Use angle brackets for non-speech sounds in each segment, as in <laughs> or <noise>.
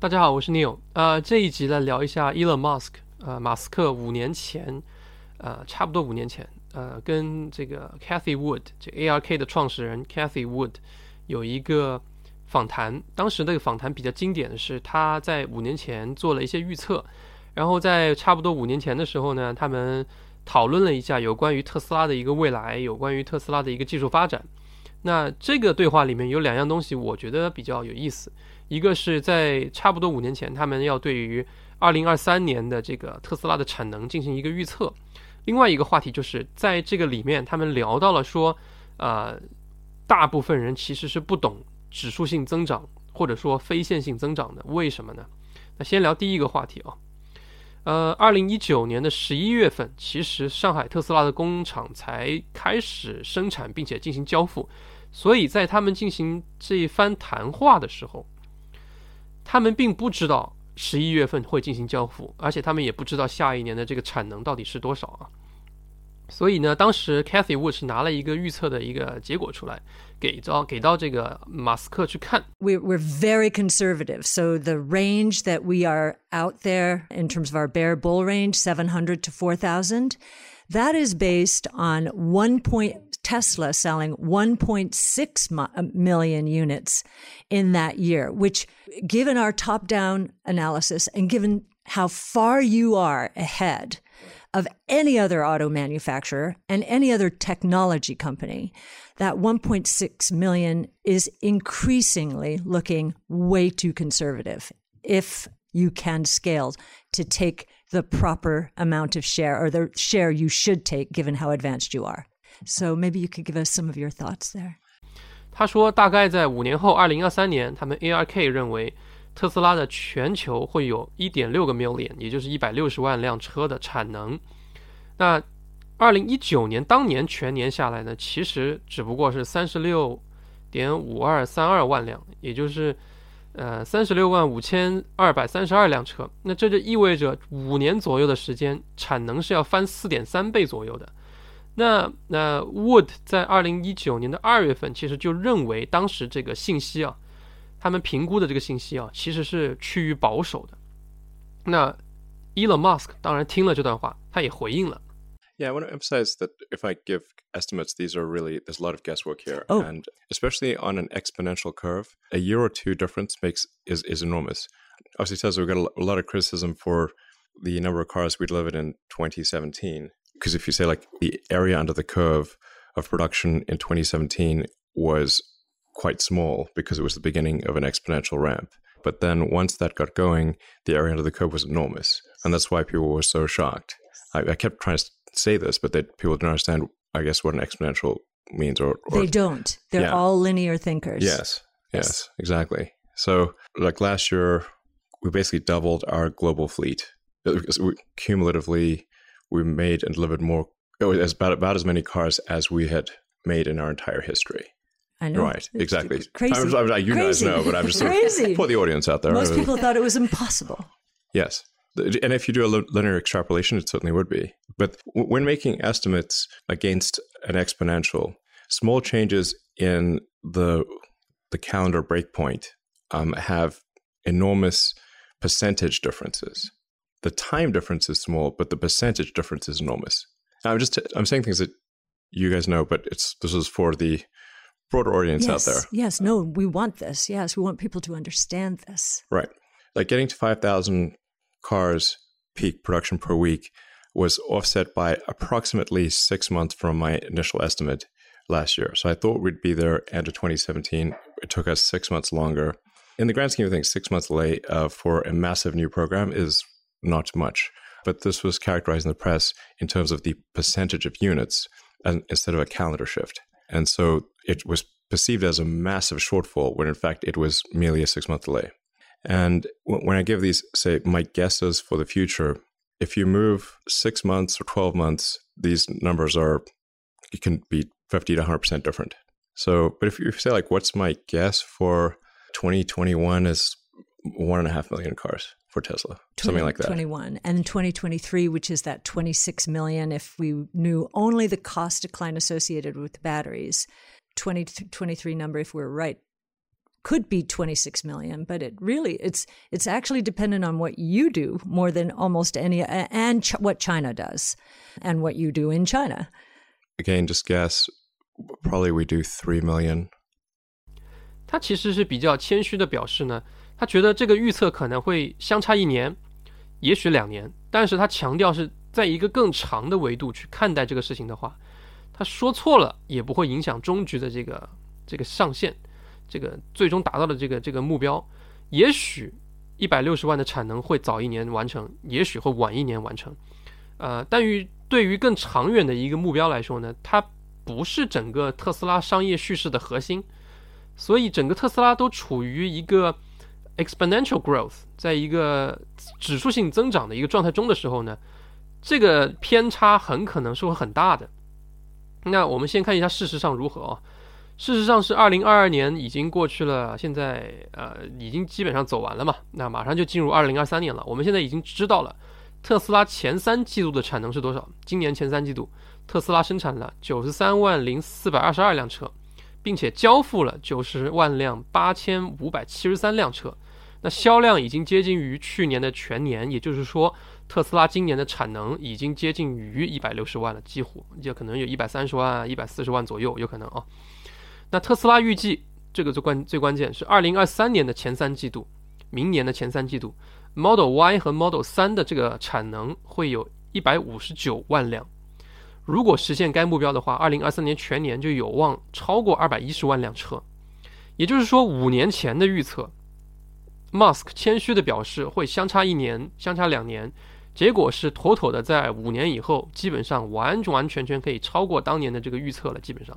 大家好，我是 Neil。呃，这一集来聊一下 Elon Musk，呃，马斯克五年前，呃，差不多五年前，呃，跟这个 Cathy Wood，这 ARK 的创始人 Cathy Wood 有一个访谈。当时那个访谈比较经典的是，他在五年前做了一些预测，然后在差不多五年前的时候呢，他们讨论了一下有关于特斯拉的一个未来，有关于特斯拉的一个技术发展。那这个对话里面有两样东西，我觉得比较有意思。一个是在差不多五年前，他们要对于二零二三年的这个特斯拉的产能进行一个预测。另外一个话题就是在这个里面，他们聊到了说，呃，大部分人其实是不懂指数性增长或者说非线性增长的，为什么呢？那先聊第一个话题啊，呃，二零一九年的十一月份，其实上海特斯拉的工厂才开始生产并且进行交付，所以在他们进行这一番谈话的时候。他们并不知道十一月份会进行交付，而且他们也不知道下一年的这个产能到底是多少啊。所以呢，当时 Cathy Wood 是拿了一个预测的一个结果出来，给到给到这个马斯克去看。We're we're very conservative, so the range that we are out there in terms of our bear bull range, seven hundred to four thousand. That is based on one point Tesla selling 1.6 uh, million units in that year, which given our top down analysis and given how far you are ahead of any other auto manufacturer and any other technology company, that 1.6 million is increasingly looking way too conservative if you can scale to take the proper amount of share or the share you should take given how advanced you are. So maybe you could give us some of your thoughts there. 他说，大概在五年后，二零二三年，他们 ARK 认为特斯拉的全球会有一点六个 million，也就是一百六十万辆车的产能。那二零一九年当年全年下来呢，其实只不过是三十六点五二三二万辆，也就是呃三十六万五千二百三十二辆车。那这就意味着五年左右的时间，产能是要翻四点三倍左右的。那那 Wood 在二零一九年的二月份，其实就认为当时这个信息啊，他们评估的这个信息啊，其实是趋于保守的。那 Elon Musk 当然听了这段话，他也回应了。Yeah, I want to emphasize that if I give estimates, these are really there's a lot of guesswork here, oh. and especially on an exponential curve, a year or two difference makes is is enormous. Obviously, Tesla we got a, a lot of criticism for the number of cars we delivered in 2017 because if you say like the area under the curve of production in 2017 was quite small because it was the beginning of an exponential ramp. But then once that got going, the area under the curve was enormous. And that's why people were so shocked. I, I kept trying to say this, but that people didn't understand, I guess, what an exponential means. Or, or they don't. They're yeah. all linear thinkers. Yes, yes, yes, exactly. So, like last year, we basically doubled our global fleet. Cumulatively, we made and delivered more as about about as many cars as we had made in our entire history. I know. Right, it's exactly. Crazy. I'm, I'm, you crazy. guys know, but I'm just <laughs> crazy. for the audience out there. Most people thought it was impossible. Yes. And if you do a linear extrapolation, it certainly would be. But when making estimates against an exponential, small changes in the the calendar breakpoint um, have enormous percentage differences the time difference is small, but the percentage difference is enormous. Now, I'm just I'm saying things that you guys know, but it's this is for the broader audience yes, out there. Yes, no, we want this. Yes, we want people to understand this. Right, like getting to five thousand cars peak production per week was offset by approximately six months from my initial estimate last year. So I thought we'd be there end of 2017. It took us six months longer. In the grand scheme of things, six months late uh, for a massive new program is not much. But this was characterized in the press in terms of the percentage of units and, instead of a calendar shift. And so it was perceived as a massive shortfall when in fact it was merely a six month delay. And when I give these, say, my guesses for the future, if you move six months or 12 months, these numbers are, it can be 50 to 100% different. So, but if you say, like, what's my guess for 2021 is one and a half million cars for Tesla, 20, something like that. 21 and 2023, which is that 26 million. If we knew only the cost decline associated with the batteries, 2023 number, if we're right, could be 26 million, but it really it's it's actually dependent on what you do more than almost any and ch- what China does and what you do in China. Again, just guess. Probably we do three million. 他其实是比较谦虚的表示呢， 他觉得这个预测可能会相差一年，也许两年，但是他强调是在一个更长的维度去看待这个事情的话，他说错了也不会影响终局的这个这个上限。这个最终达到的这个这个目标，也许一百六十万的产能会早一年完成，也许会晚一年完成。呃，但于对于更长远的一个目标来说呢，它不是整个特斯拉商业叙事的核心。所以整个特斯拉都处于一个 exponential growth，在一个指数性增长的一个状态中的时候呢，这个偏差很可能是会很大的。那我们先看一下事实上如何啊？事实上是二零二二年已经过去了，现在呃已经基本上走完了嘛，那马上就进入二零二三年了。我们现在已经知道了特斯拉前三季度的产能是多少。今年前三季度，特斯拉生产了九十三万零四百二十二辆车，并且交付了九十万辆八千五百七十三辆车。那销量已经接近于去年的全年，也就是说，特斯拉今年的产能已经接近于一百六十万了，几乎就可能有一百三十万、一百四十万左右，有可能啊。那特斯拉预计，这个最关最关键是二零二三年的前三季度，明年的前三季度，Model Y 和 Model 三的这个产能会有一百五十九万辆。如果实现该目标的话，二零二三年全年就有望超过二百一十万辆车。也就是说，五年前的预测，Musk 谦虚的表示会相差一年、相差两年，结果是妥妥的在五年以后，基本上完完全全可以超过当年的这个预测了，基本上。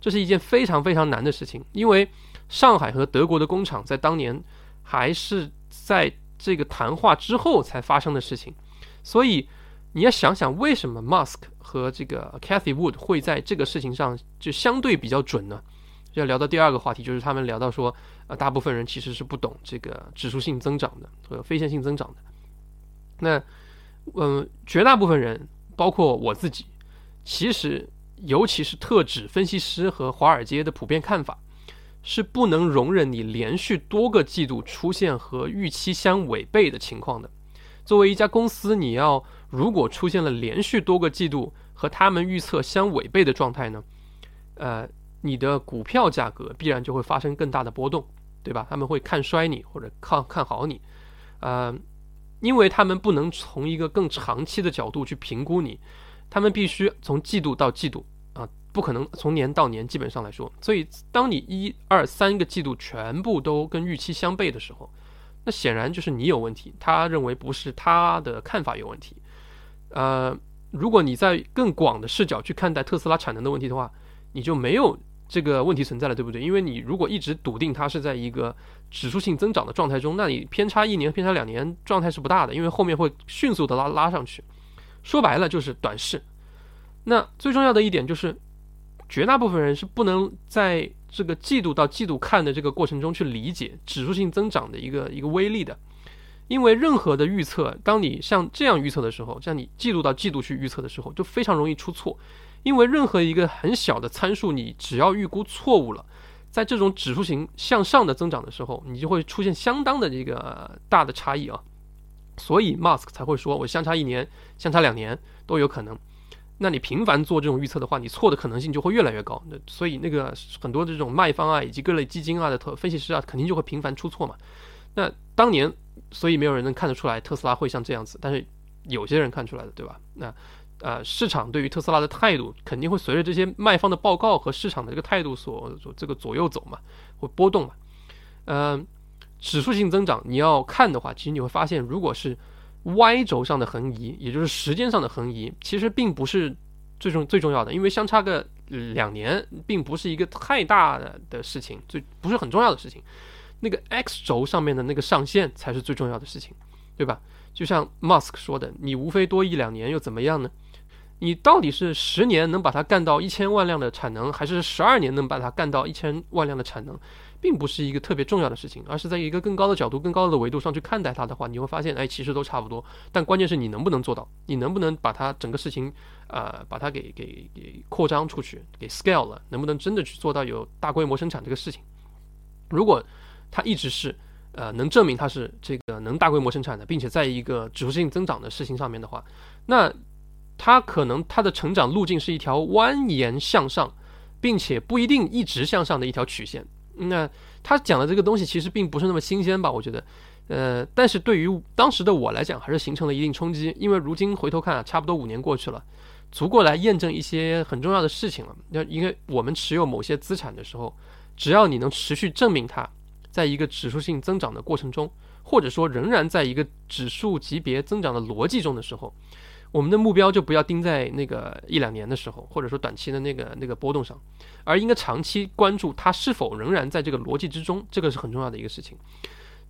这是一件非常非常难的事情，因为上海和德国的工厂在当年还是在这个谈话之后才发生的事情，所以你要想想为什么 Musk 和这个 Cathy Wood 会在这个事情上就相对比较准呢？要聊到第二个话题，就是他们聊到说，啊，大部分人其实是不懂这个指数性增长的和非线性增长的。那，嗯，绝大部分人，包括我自己，其实。尤其是特指分析师和华尔街的普遍看法，是不能容忍你连续多个季度出现和预期相违背的情况的。作为一家公司，你要如果出现了连续多个季度和他们预测相违背的状态呢？呃，你的股票价格必然就会发生更大的波动，对吧？他们会看衰你或者看看好你，呃，因为他们不能从一个更长期的角度去评估你。他们必须从季度到季度啊，不可能从年到年。基本上来说，所以当你一二三个季度全部都跟预期相悖的时候，那显然就是你有问题。他认为不是他的看法有问题。呃，如果你在更广的视角去看待特斯拉产能的问题的话，你就没有这个问题存在了，对不对？因为你如果一直笃定它是在一个指数性增长的状态中，那你偏差一年、偏差两年状态是不大的，因为后面会迅速的拉拉上去。说白了就是短视，那最重要的一点就是，绝大部分人是不能在这个季度到季度看的这个过程中去理解指数性增长的一个一个威力的，因为任何的预测，当你像这样预测的时候，像你季度到季度去预测的时候，就非常容易出错，因为任何一个很小的参数，你只要预估错误了，在这种指数型向上的增长的时候，你就会出现相当的这个大的差异啊。所以 Musk 才会说，我相差一年、相差两年都有可能。那你频繁做这种预测的话，你错的可能性就会越来越高。那所以那个很多这种卖方啊，以及各类基金啊的投分析师啊，肯定就会频繁出错嘛。那当年，所以没有人能看得出来特斯拉会像这样子，但是有些人看出来的，对吧？那呃，市场对于特斯拉的态度肯定会随着这些卖方的报告和市场的这个态度所所这个左右走嘛，会波动嘛，嗯。指数性增长，你要看的话，其实你会发现，如果是 Y 轴上的横移，也就是时间上的横移，其实并不是最重最重要的，因为相差个两年，并不是一个太大的的事情，最不是很重要的事情。那个 X 轴上面的那个上限才是最重要的事情，对吧？就像 Musk 说的，你无非多一两年又怎么样呢？你到底是十年能把它干到一千万辆的产能，还是十二年能把它干到一千万辆的产能？并不是一个特别重要的事情，而是在一个更高的角度、更高的维度上去看待它的话，你会发现，哎，其实都差不多。但关键是你能不能做到，你能不能把它整个事情，呃，把它给给给扩张出去，给 scale 了，能不能真的去做到有大规模生产这个事情？如果它一直是呃能证明它是这个能大规模生产的，并且在一个指数性增长的事情上面的话，那它可能它的成长路径是一条蜿蜒向上，并且不一定一直向上的一条曲线。那他讲的这个东西其实并不是那么新鲜吧？我觉得，呃，但是对于当时的我来讲，还是形成了一定冲击。因为如今回头看啊，差不多五年过去了，足够来验证一些很重要的事情了。要因为我们持有某些资产的时候，只要你能持续证明它在一个指数性增长的过程中，或者说仍然在一个指数级别增长的逻辑中的时候。我们的目标就不要盯在那个一两年的时候，或者说短期的那个那个波动上，而应该长期关注它是否仍然在这个逻辑之中，这个是很重要的一个事情。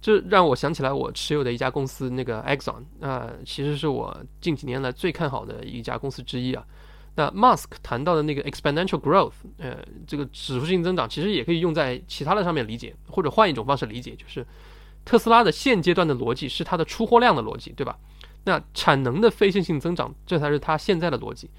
这让我想起来我持有的一家公司，那个 Exxon，啊，其实是我近几年来最看好的一家公司之一啊。那 Musk 谈到的那个 exponential growth，呃，这个指数性增长，其实也可以用在其他的上面理解，或者换一种方式理解，就是特斯拉的现阶段的逻辑是它的出货量的逻辑，对吧？那产能的非线性增长，这才是它现在的逻辑。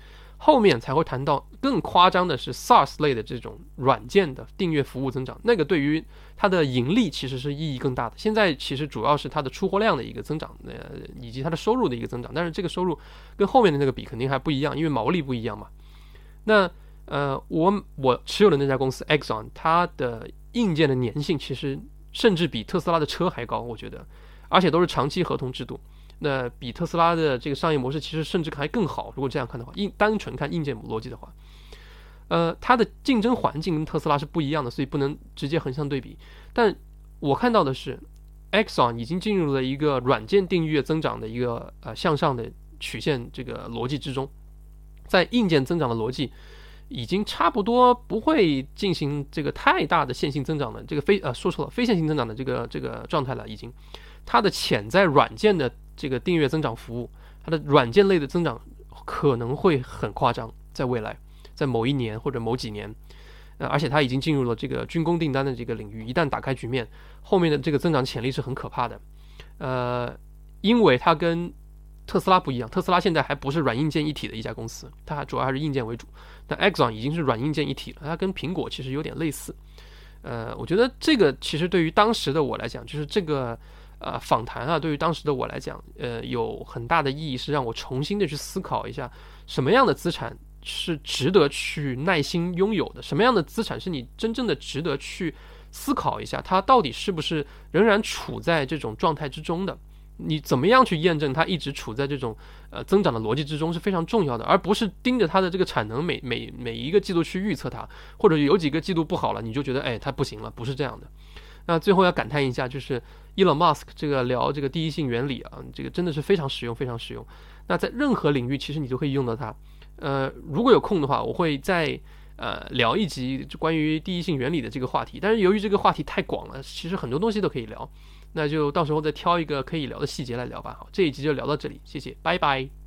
后面才会谈到更夸张的是 SaaS 类的这种软件的订阅服务增长，那个对于它的盈利其实是意义更大的。现在其实主要是它的出货量的一个增长，呃，以及它的收入的一个增长。但是这个收入跟后面的那个比肯定还不一样，因为毛利不一样嘛。那呃，我我持有的那家公司 Exxon，它的硬件的粘性其实甚至比特斯拉的车还高，我觉得，而且都是长期合同制度。那比特斯拉的这个商业模式其实甚至还更好。如果这样看的话，硬单纯看硬件逻辑的话，呃，它的竞争环境跟特斯拉是不一样的，所以不能直接横向对比。但我看到的是，Exxon 已经进入了一个软件订阅增长的一个呃向上的曲线这个逻辑之中，在硬件增长的逻辑已经差不多不会进行这个太大的线性增长的这个非呃说错了非线性增长的这个这个状态了，已经它的潜在软件的。这个订阅增长服务，它的软件类的增长可能会很夸张，在未来，在某一年或者某几年，呃，而且它已经进入了这个军工订单的这个领域，一旦打开局面，后面的这个增长潜力是很可怕的，呃，因为它跟特斯拉不一样，特斯拉现在还不是软硬件一体的一家公司，它主要还是硬件为主，但 Exxon 已经是软硬件一体了，它跟苹果其实有点类似，呃，我觉得这个其实对于当时的我来讲，就是这个。呃，访谈啊，对于当时的我来讲，呃，有很大的意义，是让我重新的去思考一下，什么样的资产是值得去耐心拥有的，什么样的资产是你真正的值得去思考一下，它到底是不是仍然处在这种状态之中的？你怎么样去验证它一直处在这种呃增长的逻辑之中是非常重要的，而不是盯着它的这个产能每每每一个季度去预测它，或者有几个季度不好了，你就觉得哎它不行了，不是这样的。那最后要感叹一下，就是 Elon Musk 这个聊这个第一性原理啊，这个真的是非常实用，非常实用。那在任何领域，其实你都可以用到它。呃，如果有空的话，我会再呃聊一集关于第一性原理的这个话题。但是由于这个话题太广了，其实很多东西都可以聊。那就到时候再挑一个可以聊的细节来聊吧。好，这一集就聊到这里，谢谢，拜拜。